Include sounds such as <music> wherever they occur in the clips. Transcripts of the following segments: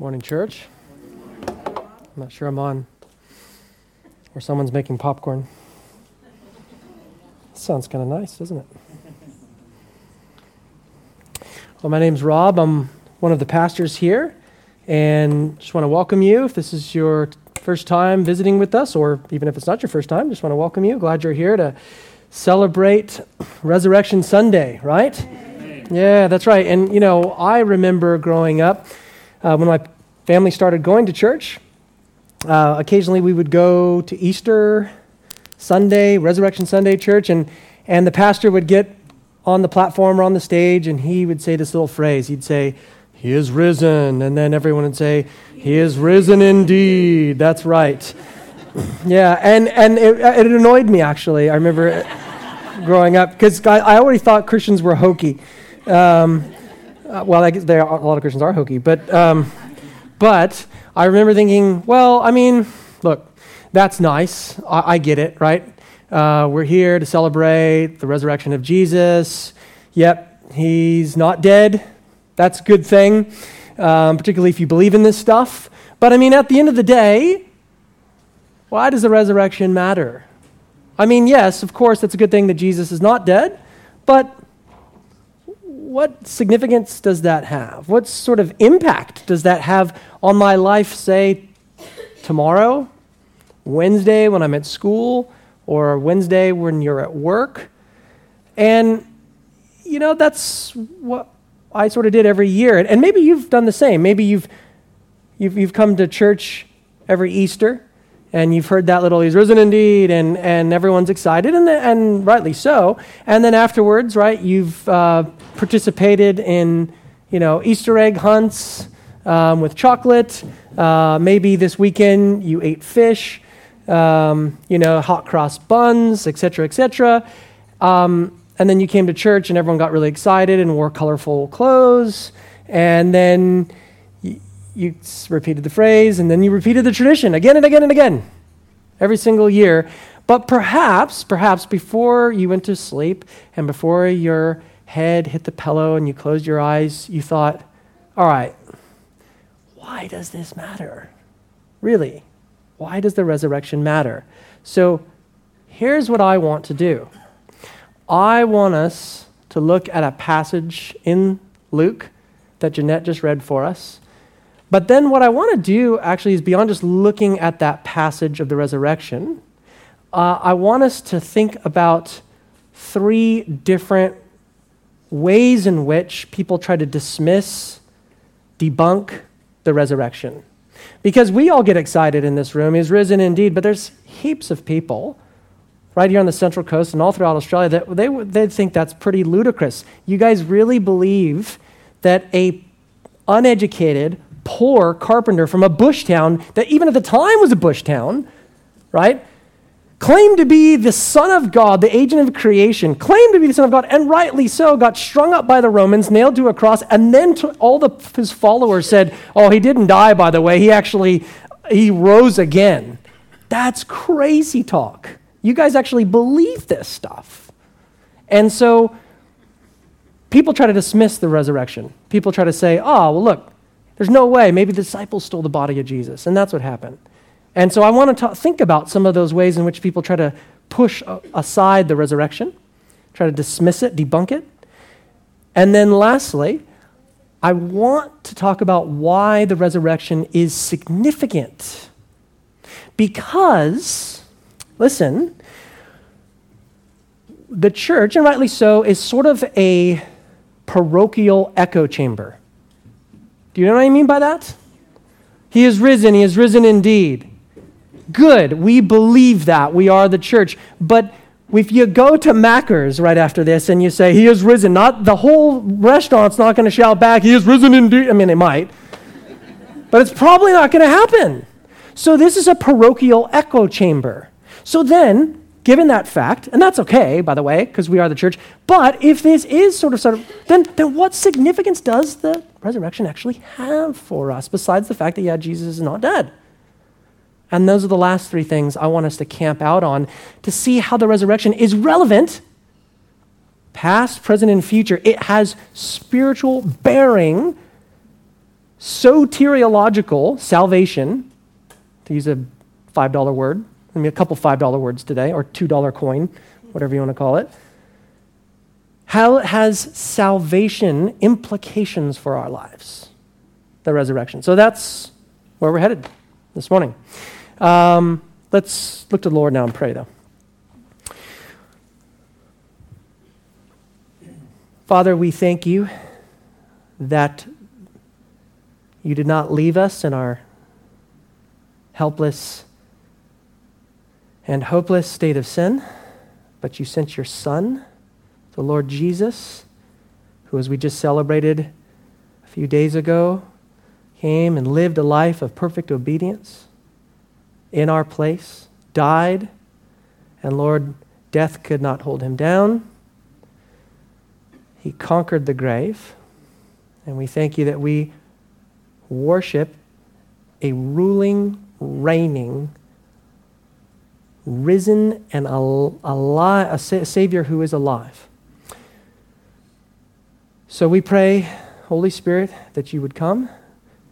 Morning, church. I'm not sure I'm on. Or someone's making popcorn. Sounds kind of nice, doesn't it? Well, my name's Rob. I'm one of the pastors here, and just want to welcome you. If this is your first time visiting with us, or even if it's not your first time, just want to welcome you. Glad you're here to celebrate Resurrection Sunday, right? Yeah, that's right. And, you know, I remember growing up uh, when my family started going to church. Uh, occasionally we would go to Easter Sunday, Resurrection Sunday church, and, and the pastor would get on the platform or on the stage and he would say this little phrase. He'd say, He is risen. And then everyone would say, He is risen indeed. That's right. <laughs> yeah, and, and it, it annoyed me actually. I remember growing up because I, I already thought Christians were hokey. Um, uh, well, I guess are, a lot of Christians are hokey, but um, but I remember thinking, well, I mean, look, that's nice. I, I get it, right? Uh, we're here to celebrate the resurrection of Jesus. Yep, he's not dead. That's a good thing, um, particularly if you believe in this stuff. But I mean, at the end of the day, why does the resurrection matter? I mean, yes, of course, it's a good thing that Jesus is not dead, but what significance does that have? What sort of impact does that have on my life, say, tomorrow, Wednesday when I'm at school, or Wednesday when you're at work? And, you know, that's what I sort of did every year. And maybe you've done the same. Maybe you've, you've, you've come to church every Easter and you've heard that little, he's risen indeed, and, and everyone's excited, and, and rightly so. And then afterwards, right, you've uh, participated in, you know, Easter egg hunts um, with chocolate. Uh, maybe this weekend you ate fish, um, you know, hot cross buns, etc., etc. Um, and then you came to church, and everyone got really excited and wore colorful clothes. And then you repeated the phrase and then you repeated the tradition again and again and again every single year. But perhaps, perhaps before you went to sleep and before your head hit the pillow and you closed your eyes, you thought, all right, why does this matter? Really? Why does the resurrection matter? So here's what I want to do I want us to look at a passage in Luke that Jeanette just read for us. But then what I want to do actually is beyond just looking at that passage of the resurrection, uh, I want us to think about three different ways in which people try to dismiss, debunk the resurrection. Because we all get excited in this room. He's risen indeed, but there's heaps of people right here on the Central Coast and all throughout Australia that they, they think that's pretty ludicrous. You guys really believe that a uneducated, poor carpenter from a bush town that even at the time was a bush town, right? Claimed to be the Son of God, the agent of creation, claimed to be the Son of God, and rightly so, got strung up by the Romans, nailed to a cross, and then all the, his followers said, Oh, he didn't die, by the way. He actually he rose again. That's crazy talk. You guys actually believe this stuff. And so people try to dismiss the resurrection. People try to say, oh, well, look, there's no way. Maybe the disciples stole the body of Jesus. And that's what happened. And so I want to think about some of those ways in which people try to push aside the resurrection, try to dismiss it, debunk it. And then lastly, I want to talk about why the resurrection is significant. Because, listen, the church, and rightly so, is sort of a parochial echo chamber. Do you know what I mean by that? He is risen. He is risen indeed. Good. We believe that. We are the church. But if you go to Macca's right after this and you say, He is risen, not the whole restaurant's not going to shout back, He is risen indeed. I mean, it might. but it's probably not going to happen. So this is a parochial echo chamber. So then, given that fact, and that's okay, by the way, because we are the church, but if this is sort of sort of, then, then what significance does the resurrection actually have for us, besides the fact that, yeah, Jesus is not dead? And those are the last three things I want us to camp out on to see how the resurrection is relevant, past, present, and future. It has spiritual bearing soteriological salvation, to use a $5 word, I mean, a couple $5 words today, or $2 coin, whatever you want to call it. How has salvation implications for our lives? The resurrection. So that's where we're headed this morning. Um, let's look to the Lord now and pray, though. Father, we thank you that you did not leave us in our helpless and hopeless state of sin, but you sent your Son, the Lord Jesus, who, as we just celebrated a few days ago, came and lived a life of perfect obedience in our place, died, and Lord, death could not hold him down. He conquered the grave, and we thank you that we worship a ruling, reigning, risen, and alive, a Savior who is alive. So we pray, Holy Spirit, that you would come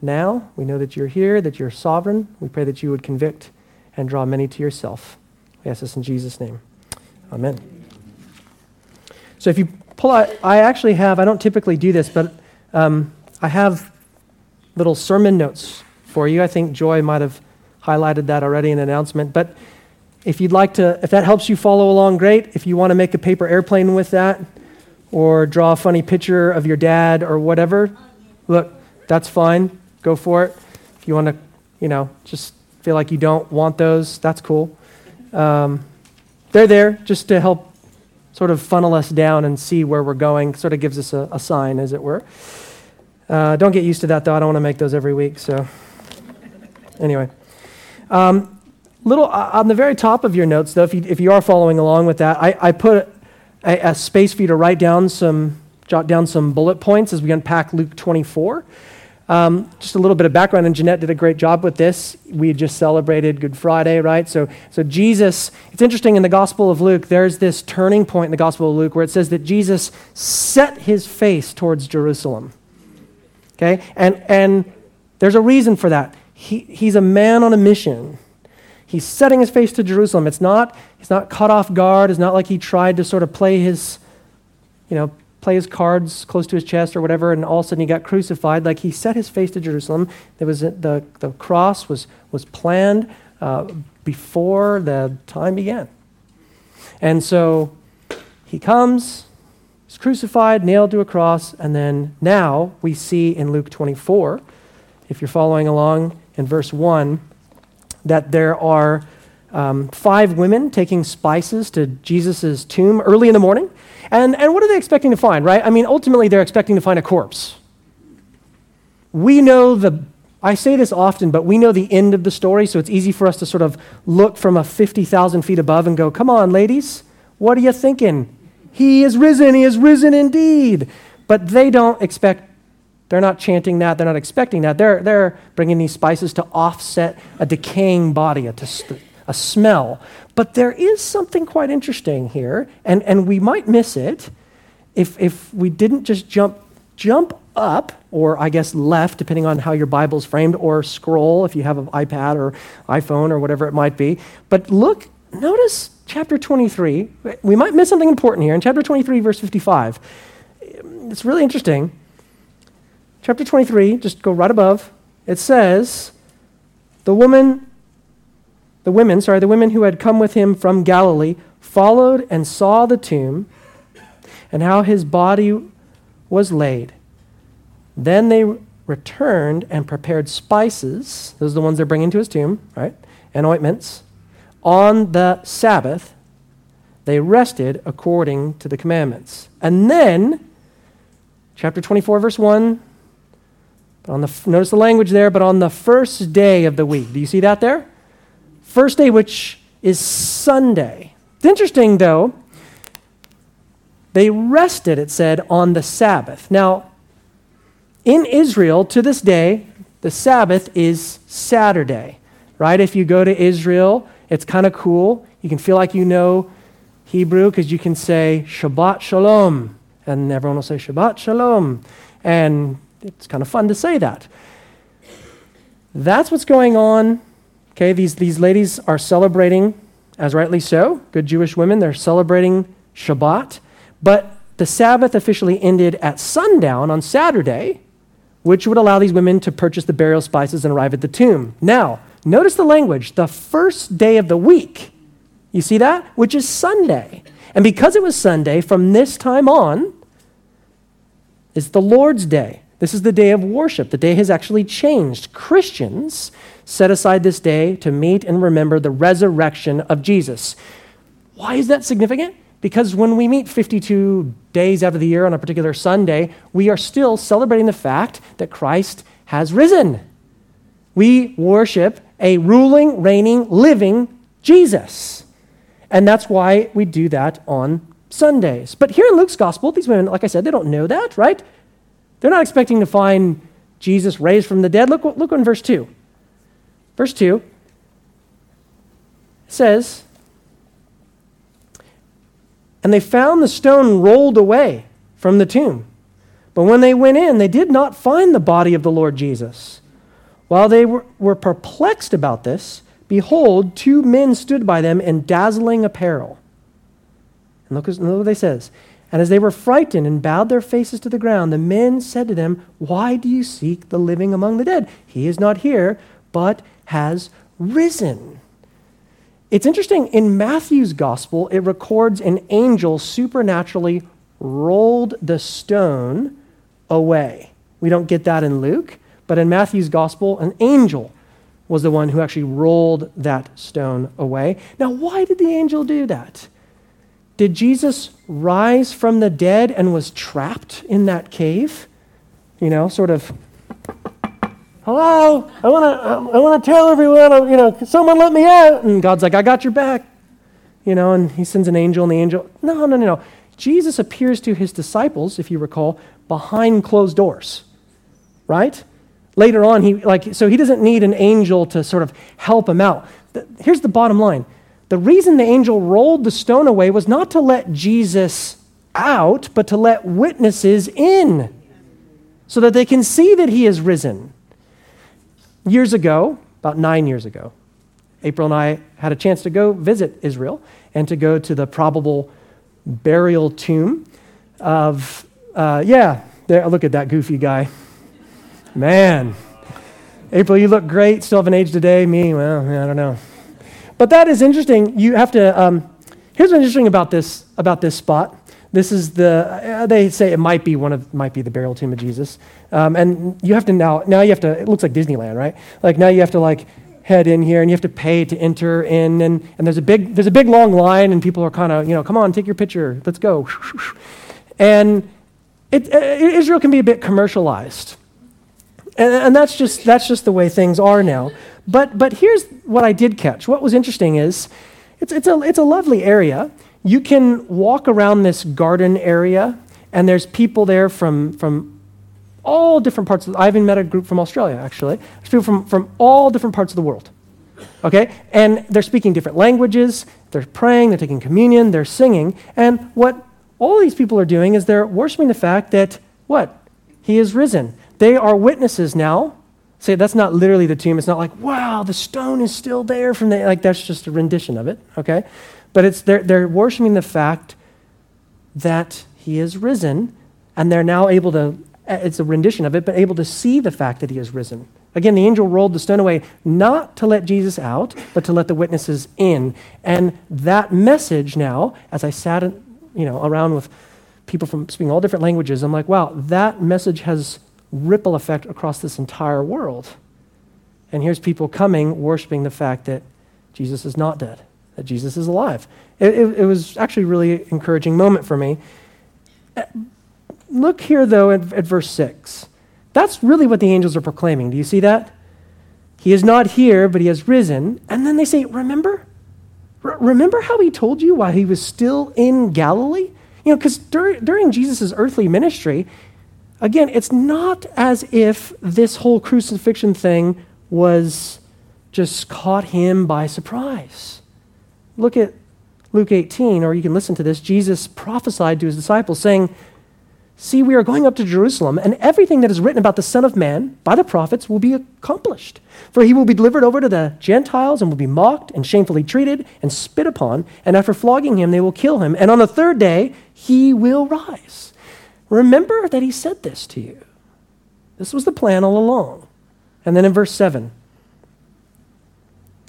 now. We know that you're here, that you're sovereign. We pray that you would convict and draw many to yourself. We ask this in Jesus' name. Amen. So if you pull out, I actually have, I don't typically do this, but um, I have little sermon notes for you. I think Joy might have highlighted that already in an announcement. But if you'd like to, if that helps you follow along, great. If you want to make a paper airplane with that or draw a funny picture of your dad or whatever, look, that's fine. Go for it. If you want to, you know, just feel like you don't want those, that's cool. Um, they're there just to help sort of funnel us down and see where we're going, sort of gives us a, a sign, as it were. Uh, don't get used to that, though. I don't want to make those every week. So, anyway. Um, little uh, on the very top of your notes, though, if you, if you are following along with that, I, I put a, a space for you to write down some, jot down some bullet points as we unpack Luke 24. Um, just a little bit of background, and Jeanette did a great job with this. We just celebrated Good Friday, right? So, so Jesus, it's interesting in the Gospel of Luke, there's this turning point in the Gospel of Luke where it says that Jesus set his face towards Jerusalem. Okay? And, and there's a reason for that. He, he's a man on a mission. He's setting his face to Jerusalem. It's not, he's not caught off guard. It's not like he tried to sort of play his, you know, play his cards close to his chest or whatever, and all of a sudden he got crucified. Like he set his face to Jerusalem. There was the, the cross was, was planned uh, before the time began. And so he comes, he's crucified, nailed to a cross, and then now we see in Luke 24, if you're following along in verse 1, that there are um, five women taking spices to Jesus' tomb early in the morning. And, and what are they expecting to find, right? I mean, ultimately, they're expecting to find a corpse. We know the, I say this often, but we know the end of the story, so it's easy for us to sort of look from a 50,000 feet above and go, come on, ladies, what are you thinking? He is risen, he is risen indeed. But they don't expect, they're not chanting that, they're not expecting that. They're, they're bringing these spices to offset a decaying body, a, a smell. But there is something quite interesting here, and, and we might miss it if, if we didn't just jump, jump up, or I guess left, depending on how your Bible's framed, or scroll if you have an iPad or iPhone or whatever it might be. But look, notice chapter 23. We might miss something important here. In chapter 23, verse 55, it's really interesting. Chapter 23, just go right above, it says, The woman the women, sorry, the women who had come with him from Galilee followed and saw the tomb and how his body was laid. Then they returned and prepared spices, those are the ones they're bringing to his tomb, right? And ointments. On the Sabbath, they rested according to the commandments. And then, chapter 24, verse 1, on the, notice the language there, but on the first day of the week. Do you see that there? First day, which is Sunday. It's interesting, though, they rested, it said, on the Sabbath. Now, in Israel, to this day, the Sabbath is Saturday, right? If you go to Israel, it's kind of cool. You can feel like you know Hebrew because you can say Shabbat Shalom, and everyone will say Shabbat Shalom. And it's kind of fun to say that. That's what's going on. Okay, these, these ladies are celebrating, as rightly so, good Jewish women, they're celebrating Shabbat. But the Sabbath officially ended at sundown on Saturday, which would allow these women to purchase the burial spices and arrive at the tomb. Now, notice the language the first day of the week. You see that? Which is Sunday. And because it was Sunday, from this time on, it's the Lord's Day. This is the day of worship. The day has actually changed. Christians set aside this day to meet and remember the resurrection of Jesus. Why is that significant? Because when we meet 52 days out of the year on a particular Sunday, we are still celebrating the fact that Christ has risen. We worship a ruling, reigning, living Jesus. And that's why we do that on Sundays. But here in Luke's gospel, these women, like I said, they don't know that, right? They're not expecting to find Jesus raised from the dead. Look, look in verse 2. Verse 2 says, And they found the stone rolled away from the tomb. But when they went in, they did not find the body of the Lord Jesus. While they were, were perplexed about this, behold, two men stood by them in dazzling apparel. And look, look what they says. And as they were frightened and bowed their faces to the ground, the men said to them, Why do you seek the living among the dead? He is not here, but has risen. It's interesting, in Matthew's gospel, it records an angel supernaturally rolled the stone away. We don't get that in Luke, but in Matthew's gospel, an angel was the one who actually rolled that stone away. Now, why did the angel do that? Did Jesus rise from the dead and was trapped in that cave? You know, sort of, hello, I want to I want to tell everyone, uh, you know, someone let me out. And God's like, I got your back. You know, and he sends an angel, and the angel, no, no, no, no. Jesus appears to his disciples, if you recall, behind closed doors, right? Later on, he like so he doesn't need an angel to sort of help him out. Here's the bottom line the reason the angel rolled the stone away was not to let Jesus out, but to let witnesses in so that they can see that he is risen. Years ago, about nine years ago, April and I had a chance to go visit Israel and to go to the probable burial tomb of, uh, yeah, there, look at that goofy guy. Man. April, you look great. Still have an age today. Me, well, yeah, I don't know. But that is interesting. You have to. Um, here's what's interesting about this about this spot. This is the. Uh, they say it might be one of might be the burial tomb of Jesus, um, and you have to now. Now you have to. It looks like Disneyland, right? Like now you have to like head in here and you have to pay to enter in and, and there's a big there's a big long line and people are kind of you know come on take your picture let's go <laughs> and it, uh, israel can be a bit commercialized and, and that's just that's just the way things are now but, but here's what I did catch. What was interesting is it's, it's, a, it's a lovely area. You can walk around this garden area, and there's people there from, from all different parts of the, I even met a group from Australia, actually. There's people from, from all different parts of the world. Okay? And they're speaking different languages, they're praying, they're taking communion, they're singing. And what all these people are doing is they're worshiping the fact that, what? He is risen. They are witnesses now Say that's not literally the tomb. It's not like, wow, the stone is still there from the like that's just a rendition of it, okay? But it's they're they're worshiping the fact that he is risen, and they're now able to eh, it's a rendition of it, but able to see the fact that he is risen. Again, the angel rolled the stone away not to let Jesus out, but to let the witnesses in. And that message now, as I sat you know, around with people from speaking all different languages, I'm like, wow, that message has ripple effect across this entire world. And here's people coming worshiping the fact that Jesus is not dead, that Jesus is alive. It, it, it was actually a really encouraging moment for me. Look here, though, at, at verse 6. That's really what the angels are proclaiming. Do you see that? He is not here, but he has risen. And then they say, Remember? R- remember how he told you while he was still in Galilee? You know, because dur- during Jesus' earthly ministry, Again, it's not as if this whole crucifixion thing was just caught him by surprise. Look at Luke 18, or you can listen to this. Jesus prophesied to his disciples, saying, See, we are going up to Jerusalem, and everything that is written about the Son of Man by the prophets will be accomplished. For he will be delivered over to the Gentiles and will be mocked and shamefully treated and spit upon, and after flogging him, they will kill him. And on the third day, he will rise. Remember that he said this to you. This was the plan all along. And then in verse 7,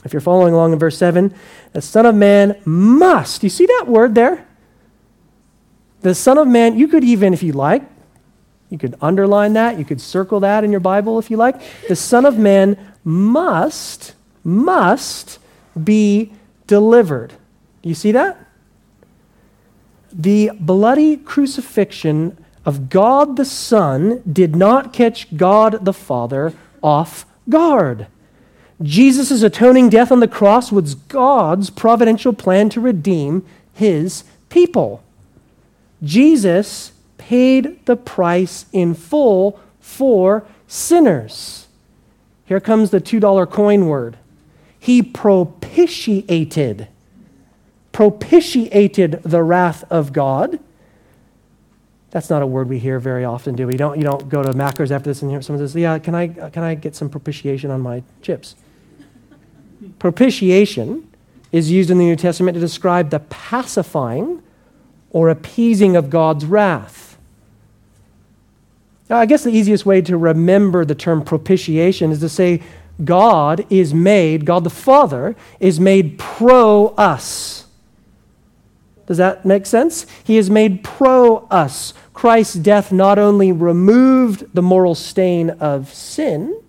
if you're following along in verse 7, the Son of Man must. You see that word there? The Son of Man, you could even, if you like, you could underline that, you could circle that in your Bible if you like. The Son of Man must, must be delivered. Do you see that? The bloody crucifixion of God the Son did not catch God the Father off guard. Jesus' atoning death on the cross was God's providential plan to redeem his people. Jesus paid the price in full for sinners. Here comes the $2 coin word. He propitiated, propitiated the wrath of God. That's not a word we hear very often, do we? You Don't, you don't go to Macca's after this and hear someone says, Yeah, can I, can I get some propitiation on my chips? Propitiation is used in the New Testament to describe the pacifying or appeasing of God's wrath. Now, I guess the easiest way to remember the term propitiation is to say God is made, God the Father is made pro us. Does that make sense? He is made pro us. Christ's death not only removed the moral stain of sin,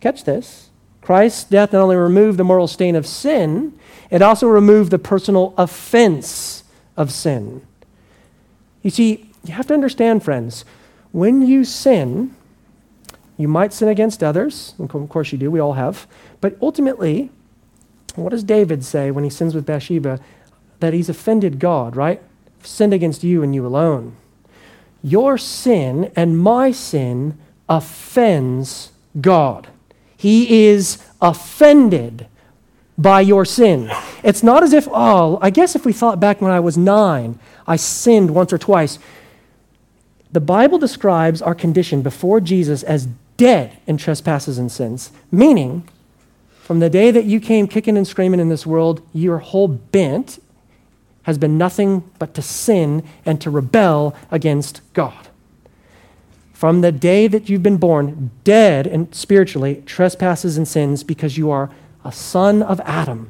catch this, Christ's death not only removed the moral stain of sin, it also removed the personal offense of sin. You see, you have to understand, friends, when you sin, you might sin against others. Of course, you do. We all have. But ultimately, what does David say when he sins with Bathsheba? That he's offended God, right? Sinned against you and you alone. Your sin and my sin offends God. He is offended by your sin. It's not as if, oh, I guess if we thought back when I was nine, I sinned once or twice. The Bible describes our condition before Jesus as dead in trespasses and sins, meaning from the day that you came kicking and screaming in this world, your whole bent has been nothing but to sin and to rebel against God. From the day that you've been born, dead and spiritually, trespasses and sins, because you are a son of Adam,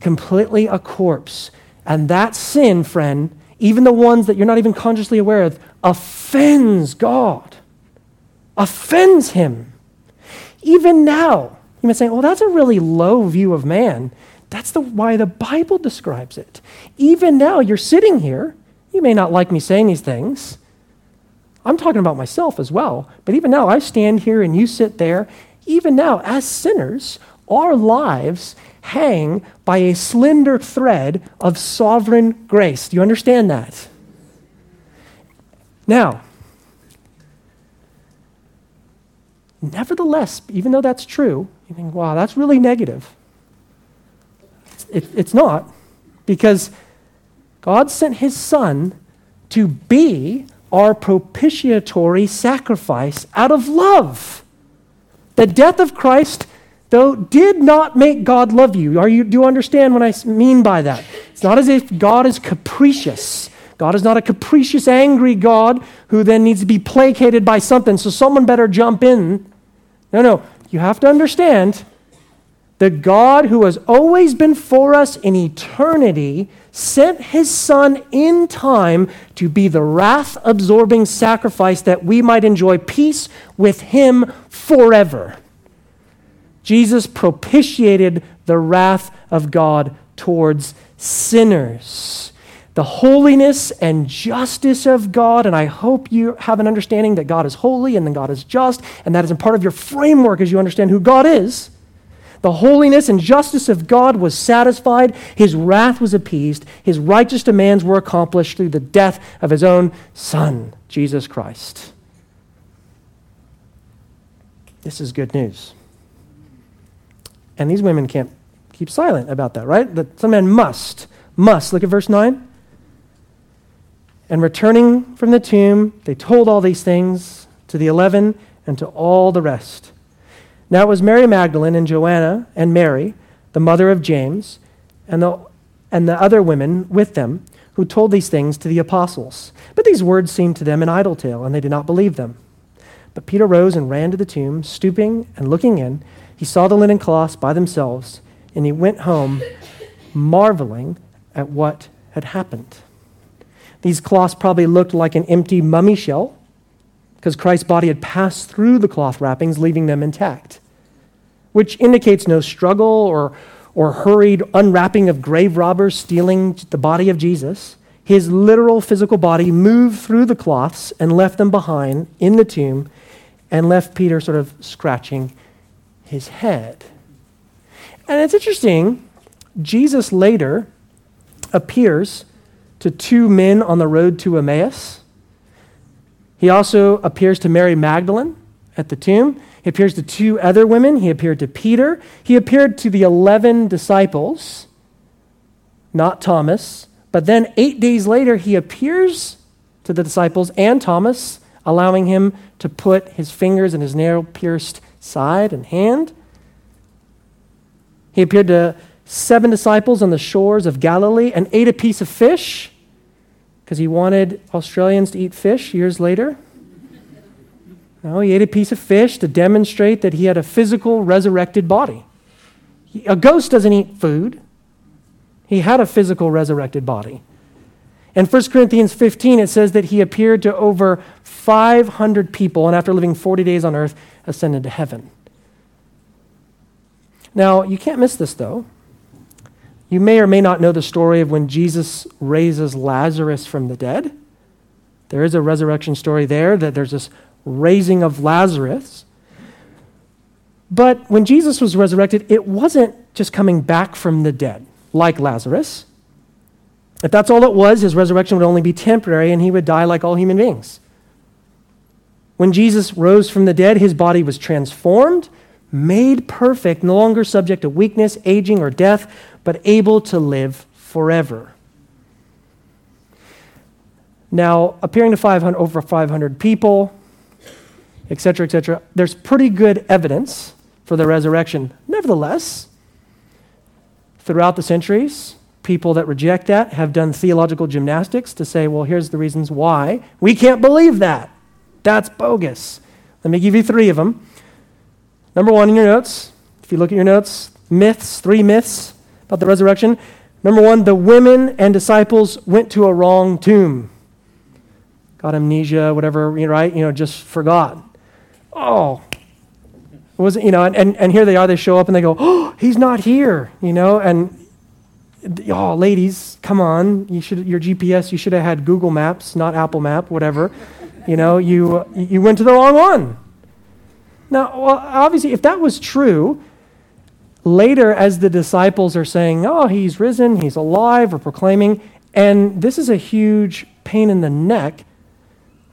completely a corpse. And that sin, friend, even the ones that you're not even consciously aware of, offends God, offends Him. Even now, you might say, well, that's a really low view of man. That's the, why the Bible describes it. Even now, you're sitting here. You may not like me saying these things. I'm talking about myself as well. But even now, I stand here and you sit there. Even now, as sinners, our lives hang by a slender thread of sovereign grace. Do you understand that? Now, nevertheless, even though that's true, you think, wow, that's really negative. It, it's not, because God sent his Son to be our propitiatory sacrifice out of love. The death of Christ though did not make God love you. Are you do you understand what I mean by that? It's not as if God is capricious. God is not a capricious, angry God who then needs to be placated by something, so someone better jump in. No, no. You have to understand the God who has always been for us in eternity sent his Son in time to be the wrath absorbing sacrifice that we might enjoy peace with him forever. Jesus propitiated the wrath of God towards sinners. The holiness and justice of God, and I hope you have an understanding that God is holy and that God is just, and that is a part of your framework as you understand who God is. The holiness and justice of God was satisfied, his wrath was appeased, his righteous demands were accomplished through the death of his own Son, Jesus Christ. This is good news. And these women can't keep silent about that, right? That some men must, must. Look at verse 9. And returning from the tomb, they told all these things to the eleven and to all the rest. Now it was Mary Magdalene and Joanna and Mary, the mother of James, and the, and the other women with them who told these things to the apostles. But these words seemed to them an idle tale, and they did not believe them. But Peter rose and ran to the tomb, stooping and looking in. He saw the linen cloths by themselves, and he went home, marveling at what had happened. These cloths probably looked like an empty mummy shell, because Christ's body had passed through the cloth wrappings, leaving them intact, which indicates no struggle or, or hurried unwrapping of grave robbers stealing the body of Jesus. His literal physical body moved through the cloths and left them behind in the tomb and left Peter sort of scratching his head. And it's interesting, Jesus later appears to two men on the road to Emmaus. He also appears to Mary Magdalene at the tomb. He appears to two other women. He appeared to Peter. He appeared to the 11 disciples, not Thomas. But then eight days later, he appears to the disciples and Thomas allowing him to put his fingers in his nail pierced side and hand. He appeared to seven disciples on the shores of Galilee and ate a piece of fish because he wanted Australians to eat fish years later. No, he ate a piece of fish to demonstrate that he had a physical resurrected body. A ghost doesn't eat food. He had a physical resurrected body. In 1 Corinthians 15, it says that he appeared to over 500 people, and after living 40 days on earth, ascended to heaven. Now, you can't miss this, though. You may or may not know the story of when Jesus raises Lazarus from the dead. There is a resurrection story there, that there's this raising of Lazarus. But when Jesus was resurrected, it wasn't just coming back from the dead like Lazarus. If that's all it was, his resurrection would only be temporary and he would die like all human beings. When Jesus rose from the dead, his body was transformed, made perfect, no longer subject to weakness, aging, or death, but able to live forever. Now, appearing to 500, over 500 people, etc., etc., there's pretty good evidence for the resurrection. Nevertheless, throughout the centuries, people that reject that have done theological gymnastics to say, well, here's the reasons why. We can't believe that. That's bogus. Let me give you three of them. Number one in your notes, if you look at your notes, myths, three myths about the resurrection. Number one, the women and disciples went to a wrong tomb. Got amnesia, whatever, right? You know, just forgot. Oh, was you know, and, and, and here they are, they show up and they go, oh, he's not here, you know, and oh, ladies, come on. You should, your GPS, you should have had Google Maps, not Apple Map, whatever. You know, you, you went to the wrong one. Now, well, obviously, if that was true, later as the disciples are saying, oh, he's risen, he's alive, or proclaiming, and this is a huge pain in the neck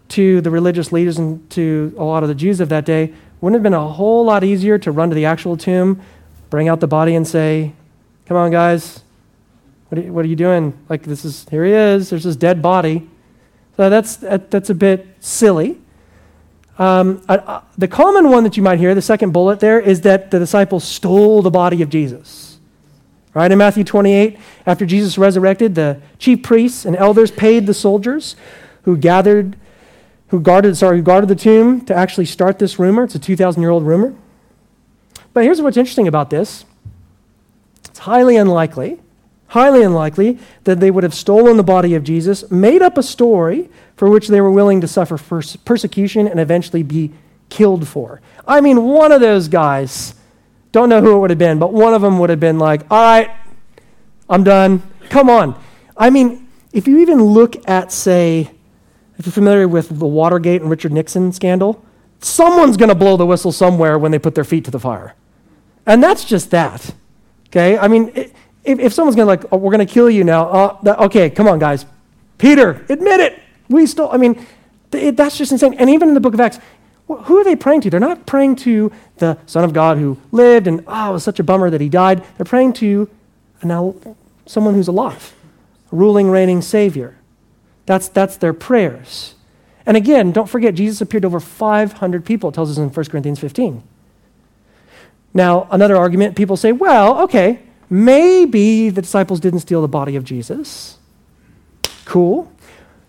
to the religious leaders and to a lot of the Jews of that day, wouldn't have been a whole lot easier to run to the actual tomb, bring out the body, and say, Come on, guys, what are, you, what are you doing? Like, this is, here he is, there's this dead body. So that's, that, that's a bit silly. Um, uh, the common one that you might hear, the second bullet there, is that the disciples stole the body of Jesus. Right in Matthew 28, after Jesus resurrected, the chief priests and elders paid the soldiers who gathered, who guarded, sorry, who guarded the tomb to actually start this rumor. It's a 2,000 year old rumor. But here's what's interesting about this it's highly unlikely highly unlikely that they would have stolen the body of Jesus, made up a story for which they were willing to suffer persecution and eventually be killed for. I mean, one of those guys, don't know who it would have been, but one of them would have been like, all right, I'm done. Come on. I mean, if you even look at, say, if you're familiar with the Watergate and Richard Nixon scandal, someone's going to blow the whistle somewhere when they put their feet to the fire. And that's just that. Okay? I mean, if, if someone's going to like, oh, we're going to kill you now, uh, that, okay, come on, guys. Peter, admit it. We still, I mean, it, that's just insane. And even in the book of Acts, who are they praying to? They're not praying to the Son of God who lived and, oh, it was such a bummer that he died. They're praying to now someone who's alive, ruling, reigning Savior. That's, that's their prayers. And again, don't forget, Jesus appeared to over 500 people, it tells us in 1 Corinthians 15. Now, another argument people say, well, okay, maybe the disciples didn't steal the body of Jesus. Cool.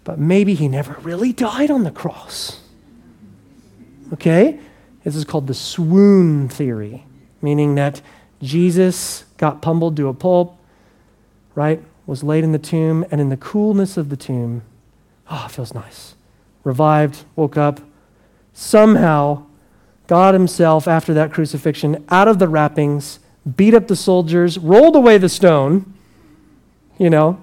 But maybe he never really died on the cross. Okay? This is called the swoon theory, meaning that Jesus got pummeled to a pulp, right? Was laid in the tomb, and in the coolness of the tomb, oh, it feels nice. Revived, woke up. Somehow, God Himself, after that crucifixion, out of the wrappings, beat up the soldiers, rolled away the stone, you know,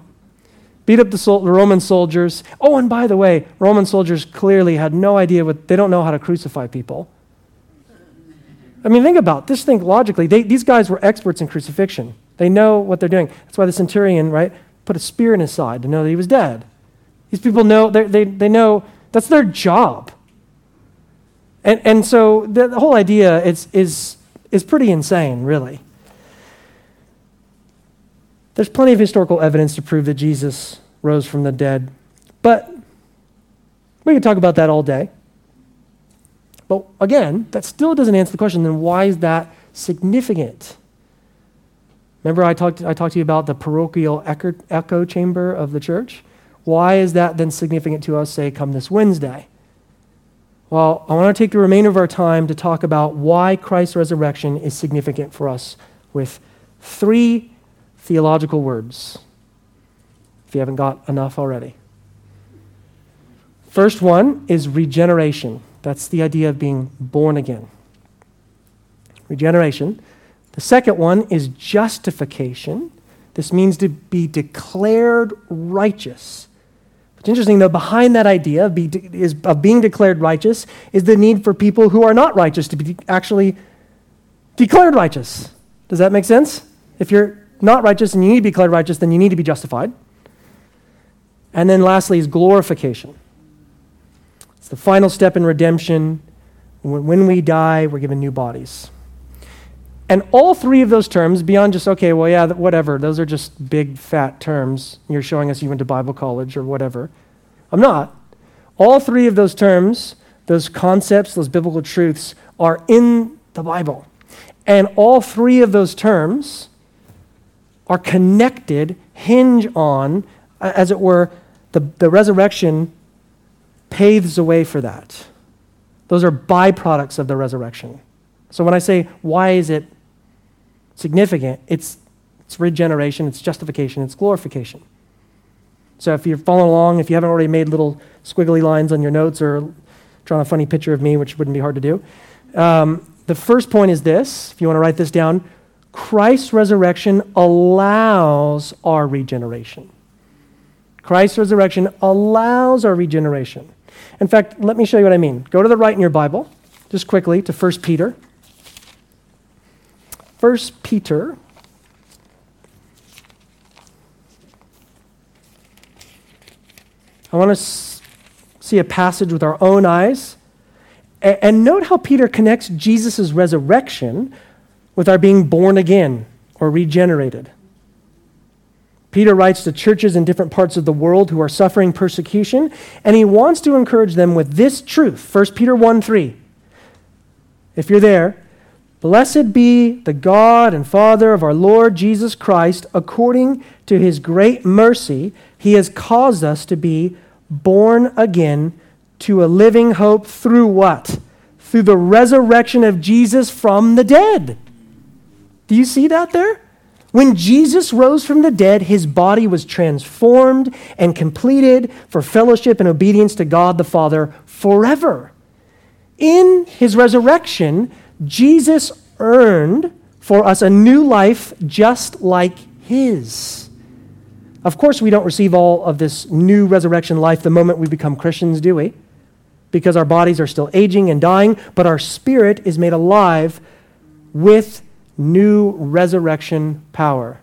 beat up the, sol- the, Roman soldiers. Oh, and by the way, Roman soldiers clearly had no idea what, they don't know how to crucify people. I mean, think about this. Think logically. They, these guys were experts in crucifixion. They know what they're doing. That's why the centurion, right, put a spear in his side to know that he was dead. These people know, they, they know that's their job. And, and so the, the whole idea is, is, is pretty insane, really. There's plenty of historical evidence to prove that Jesus rose from the dead, but we could talk about that all day. But again, that still doesn't answer the question then why is that significant? Remember, I talked, I talked to you about the parochial echo, echo chamber of the church? Why is that then significant to us, say, come this Wednesday? Well, I want to take the remainder of our time to talk about why Christ's resurrection is significant for us with three theological words, if you haven't got enough already. First one is regeneration. That's the idea of being born again. Regeneration. The second one is justification. This means to be declared righteous. What's interesting, though, behind that idea of, be, is, of being declared righteous is the need for people who are not righteous to be actually declared righteous. Does that make sense? If you're not righteous and you need to be declared righteous, then you need to be justified. And then lastly is glorification. It's the final step in redemption. When we die, we're given new bodies. And all three of those terms, beyond just, okay, well, yeah, whatever, those are just big, fat terms. You're showing us you went to Bible college or whatever. I'm not. All three of those terms, those concepts, those biblical truths, are in the Bible. And all three of those terms are connected, hinge on, as it were, the, the resurrection paves the way for that. Those are byproducts of the resurrection. So when I say, why is it significant, it's, it's regeneration, it's justification, it's glorification. So if you're following along, if you haven't already made little squiggly lines on your notes or drawn a funny picture of me, which wouldn't be hard to do, um, the first point is this if you want to write this down Christ's resurrection allows our regeneration. Christ's resurrection allows our regeneration. In fact, let me show you what I mean. Go to the right in your Bible, just quickly, to 1 Peter. 1 Peter. I want to see a passage with our own eyes. And note how Peter connects Jesus' resurrection with our being born again or regenerated. Peter writes to churches in different parts of the world who are suffering persecution, and he wants to encourage them with this truth 1 Peter 1 3. If you're there, Blessed be the God and Father of our Lord Jesus Christ, according to his great mercy, he has caused us to be born again to a living hope through what? Through the resurrection of Jesus from the dead. Do you see that there? When Jesus rose from the dead, his body was transformed and completed for fellowship and obedience to God the Father forever. In his resurrection, Jesus earned for us a new life just like his. Of course, we don't receive all of this new resurrection life the moment we become Christians, do we? Because our bodies are still aging and dying, but our spirit is made alive with new resurrection power.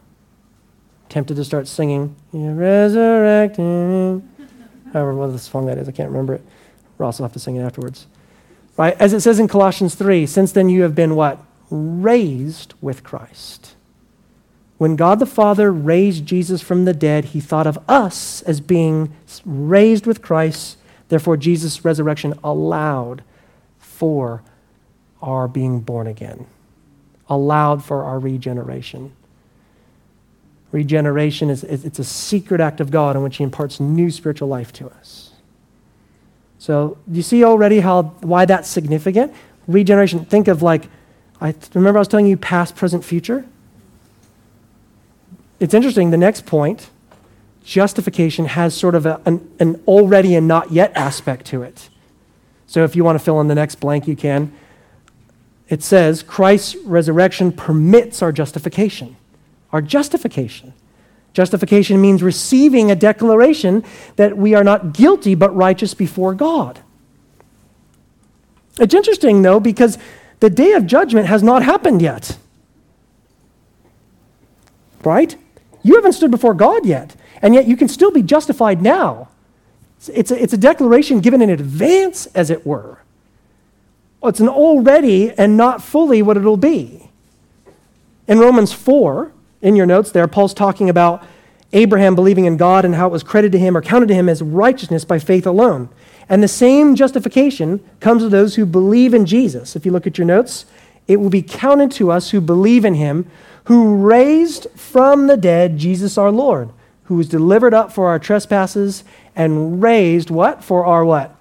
Tempted to start singing, You're resurrecting. However, what the song that is, I can't remember it. Ross will have to sing it afterwards. Right? As it says in Colossians 3, since then you have been what? Raised with Christ. When God the Father raised Jesus from the dead, he thought of us as being raised with Christ. Therefore, Jesus' resurrection allowed for our being born again, allowed for our regeneration. Regeneration is it's a secret act of God in which he imparts new spiritual life to us. So, you see already how why that's significant? Regeneration, think of like I remember I was telling you past, present, future. It's interesting, the next point, justification has sort of a, an, an already and not yet aspect to it. So if you want to fill in the next blank, you can. It says Christ's resurrection permits our justification. Our justification. Justification means receiving a declaration that we are not guilty but righteous before God. It's interesting, though, because the day of judgment has not happened yet. Right? You haven't stood before God yet, and yet you can still be justified now. It's a, it's a declaration given in advance, as it were. It's an already and not fully what it'll be. In Romans 4, in your notes there, Paul's talking about Abraham believing in God and how it was credited to him or counted to him as righteousness by faith alone. And the same justification comes to those who believe in Jesus. If you look at your notes, it will be counted to us who believe in him, who raised from the dead Jesus our Lord, who was delivered up for our trespasses and raised what? For our what?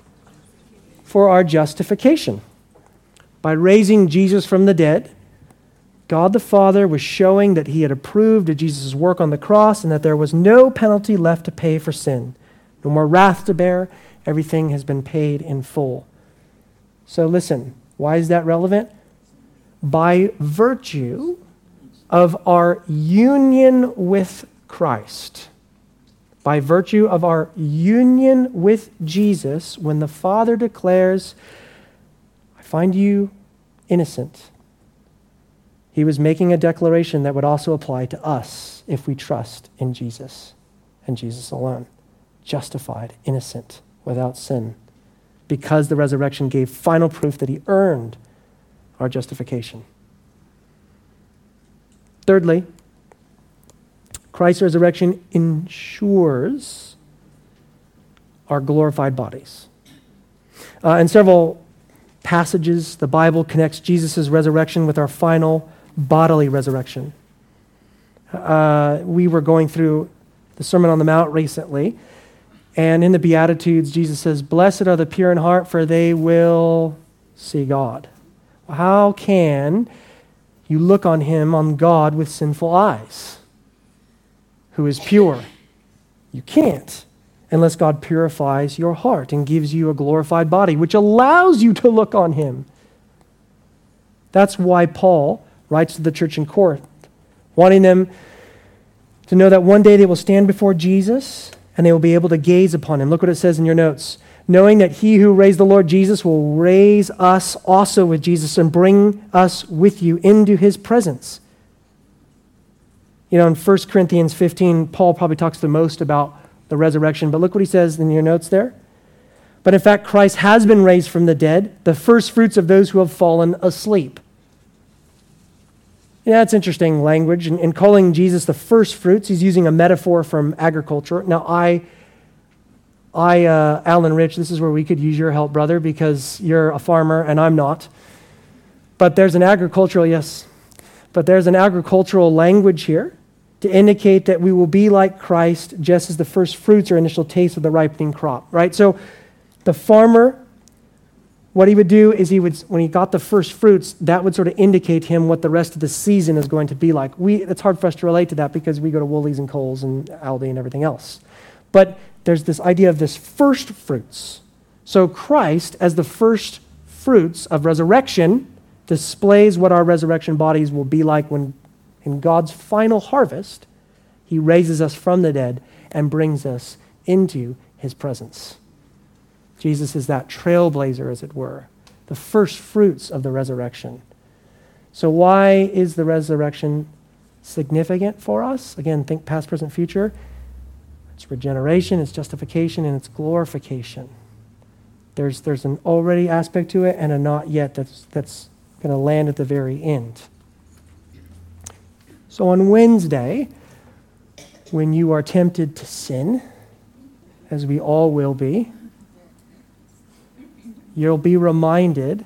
For our justification. By raising Jesus from the dead, God the Father was showing that he had approved of Jesus' work on the cross and that there was no penalty left to pay for sin, no more wrath to bear, Everything has been paid in full. So listen, why is that relevant? By virtue of our union with Christ, by virtue of our union with Jesus, when the Father declares, I find you innocent, he was making a declaration that would also apply to us if we trust in Jesus and Jesus alone. Justified, innocent without sin because the resurrection gave final proof that he earned our justification. Thirdly, Christ's resurrection ensures our glorified bodies. Uh, in several passages, the Bible connects Jesus' resurrection with our final bodily resurrection. Uh, we were going through the Sermon on the Mount recently, and in the Beatitudes, Jesus says, Blessed are the pure in heart, for they will see God. How can you look on him, on God, with sinful eyes, who is pure? You can't unless God purifies your heart and gives you a glorified body, which allows you to look on him. That's why Paul writes to the church in Corinth, wanting them to know that one day they will stand before Jesus and they will be able to gaze upon him. Look what it says in your notes. Knowing that he who raised the Lord Jesus will raise us also with Jesus and bring us with you into his presence. You know, in 1 Corinthians 15, Paul probably talks the most about the resurrection, but look what he says in your notes there. But in fact, Christ has been raised from the dead, the first fruits of those who have fallen asleep. Yeah, it's interesting language. In, in calling Jesus the first fruits, he's using a metaphor from agriculture. Now, I, I, uh, Alan Rich, this is where we could use your help, brother, because you're a farmer and I'm not. But there's an agricultural, yes, but there's an agricultural language here to indicate that we will be like Christ just as the first fruits or initial taste of the ripening crop, right? So the farmer what he would do is he would when he got the first fruits that would sort of indicate him what the rest of the season is going to be like. We it's hard for us to relate to that because we go to woolies and coles and aldi and everything else. But there's this idea of this first fruits. So christ as the first fruits of resurrection displays what our resurrection bodies will be like when in god's final harvest he raises us from the dead and brings us into his presence Jesus is that trailblazer, as it were, the first fruits of the resurrection. So, why is the resurrection significant for us? Again, think past, present, future. It's regeneration, it's justification, and it's glorification. There's, there's an already aspect to it and a not yet that's, that's going to land at the very end. So on Wednesday, when you are tempted to sin, as we all will be, you'll be reminded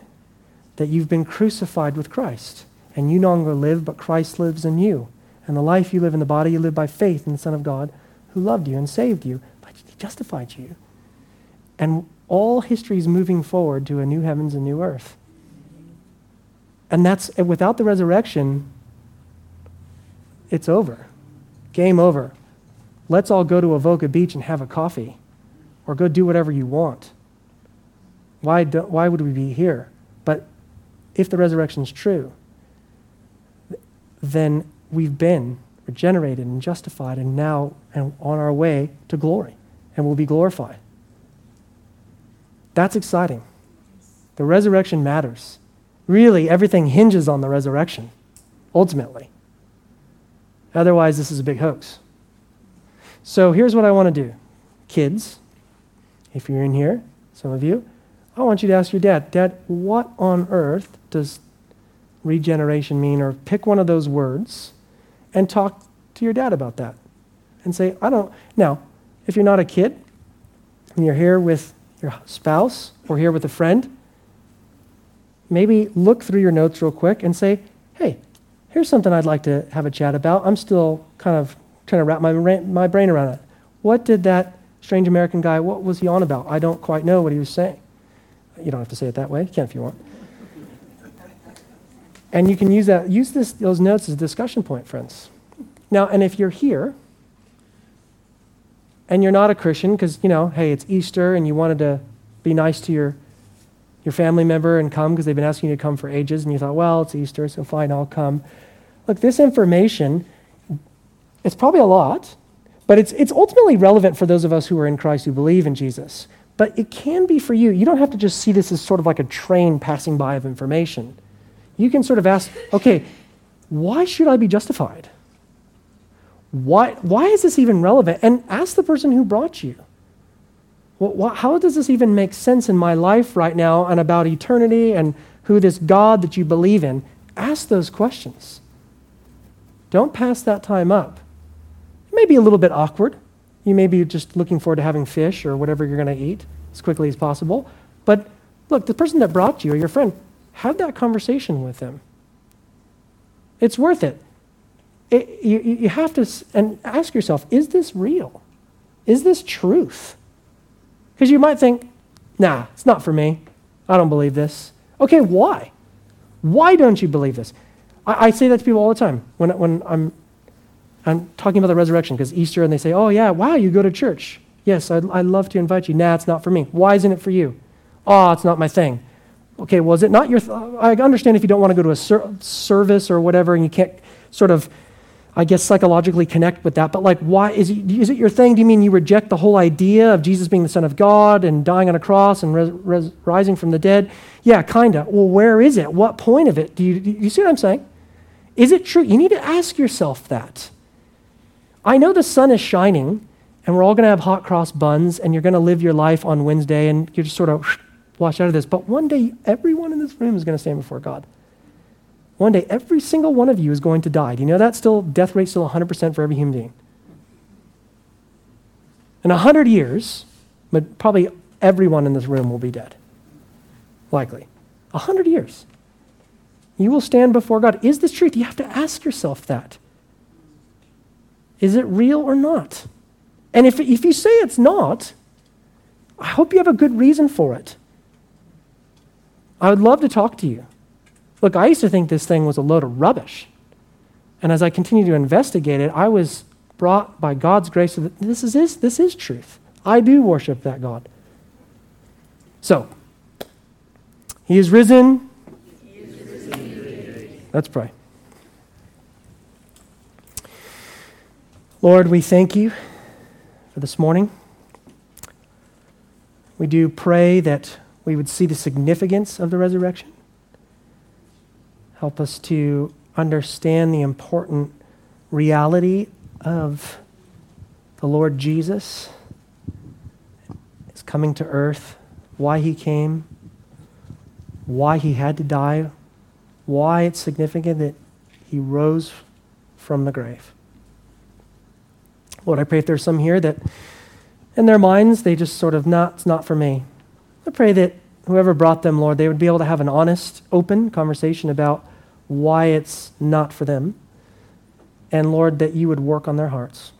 that you've been crucified with Christ, and you no longer live, but Christ lives in you. And the life you live in the body, you live by faith in the Son of God who loved you and saved you, but he justified you. And all history is moving forward to a new heavens and new earth. And that's without the resurrection, it's over. Game over. Let's all go to Avoca Beach and have a coffee or go do whatever you want. Why, do, why would we be here? But if the resurrection is true, then we've been regenerated and justified and now and on our way to glory and will be glorified. That's exciting. The resurrection matters. Really, everything hinges on the resurrection, ultimately. Otherwise, this is a big hoax. So here's what I want to do. Kids, if you're in here, some of you, I want you to ask your dad, Dad, what on earth does regeneration mean? Or pick one of those words and talk to your dad about that. And say, I don't. Now, if you're not a kid and you're here with your spouse or here with a friend, maybe look through your notes real quick and say, hey, here's something I'd like to have a chat about. I'm still kind of trying to wrap my, my brain around it. What did that strange American guy, what was he on about? I don't quite know what he was saying. You don't have to say it that way. You can if you want. And you can use that, use this, those notes as a discussion point, friends. Now, and if you're here and you're not a Christian, because, you know, hey, it's Easter and you wanted to be nice to your, your family member and come because they've been asking you to come for ages, and you thought, well, it's Easter, so fine, I'll come. Look, this information, it's probably a lot, but it's, it's ultimately relevant for those of us who are in Christ who believe in Jesus. But it can be for you. You don't have to just see this as sort of like a train passing by of information. You can sort of ask, okay, why should I be justified? Why, why is this even relevant? And ask the person who brought you. Well, how does this even make sense in my life right now and about eternity and who this God that you believe in? Ask those questions. Don't pass that time up. It may be a little bit awkward. You may be just looking forward to having fish or whatever you're going to eat as quickly as possible. But look, the person that brought you or your friend, have that conversation with them. It's worth it. it you, you have to and ask yourself is this real? Is this truth? Because you might think, nah, it's not for me. I don't believe this. Okay, why? Why don't you believe this? I, I say that to people all the time when, when I'm, I'm talking about the resurrection because Easter and they say, oh, yeah, wow, you go to church. Yes, I'd, I'd love to invite you. Nah, it's not for me. Why isn't it for you? Oh, it's not my thing. Okay, well, is it not your. I understand if you don't want to go to a ser- service or whatever and you can't sort of, I guess, psychologically connect with that, but like, why? Is it, is it your thing? Do you mean you reject the whole idea of Jesus being the Son of God and dying on a cross and res- res- rising from the dead? Yeah, kind of. Well, where is it? What point of it? Do you, do you see what I'm saying? Is it true? You need to ask yourself that. I know the sun is shining and we're all going to have hot cross buns and you're going to live your life on Wednesday and you're just sort of wash out of this. But one day, everyone in this room is going to stand before God. One day, every single one of you is going to die. Do you know that? Still, death rate still 100% for every human being. In 100 years, but probably everyone in this room will be dead. Likely. 100 years. You will stand before God. Is this truth? You have to ask yourself that. Is it real or not? And if, if you say it's not, I hope you have a good reason for it. I would love to talk to you. Look, I used to think this thing was a load of rubbish. And as I continued to investigate it, I was brought by God's grace to this is, this, this is truth. I do worship that God. So, He is risen. He is risen. Let's pray. Lord, we thank you for this morning. We do pray that we would see the significance of the resurrection. Help us to understand the important reality of the Lord Jesus, his coming to earth, why he came, why he had to die, why it's significant that he rose from the grave. Lord, I pray if there's some here that in their minds they just sort of, not, it's not for me. I pray that whoever brought them, Lord, they would be able to have an honest, open conversation about why it's not for them. And Lord, that you would work on their hearts.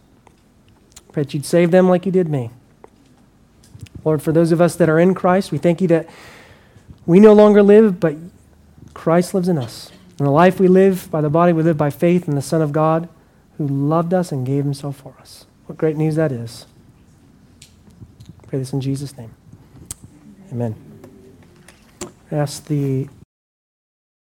Pray that you'd save them like you did me. Lord, for those of us that are in Christ, we thank you that we no longer live, but Christ lives in us. And the life we live by the body we live by faith in the Son of God who loved us and gave himself for us. What great news that is. Pray this in Jesus' name. Amen. I ask the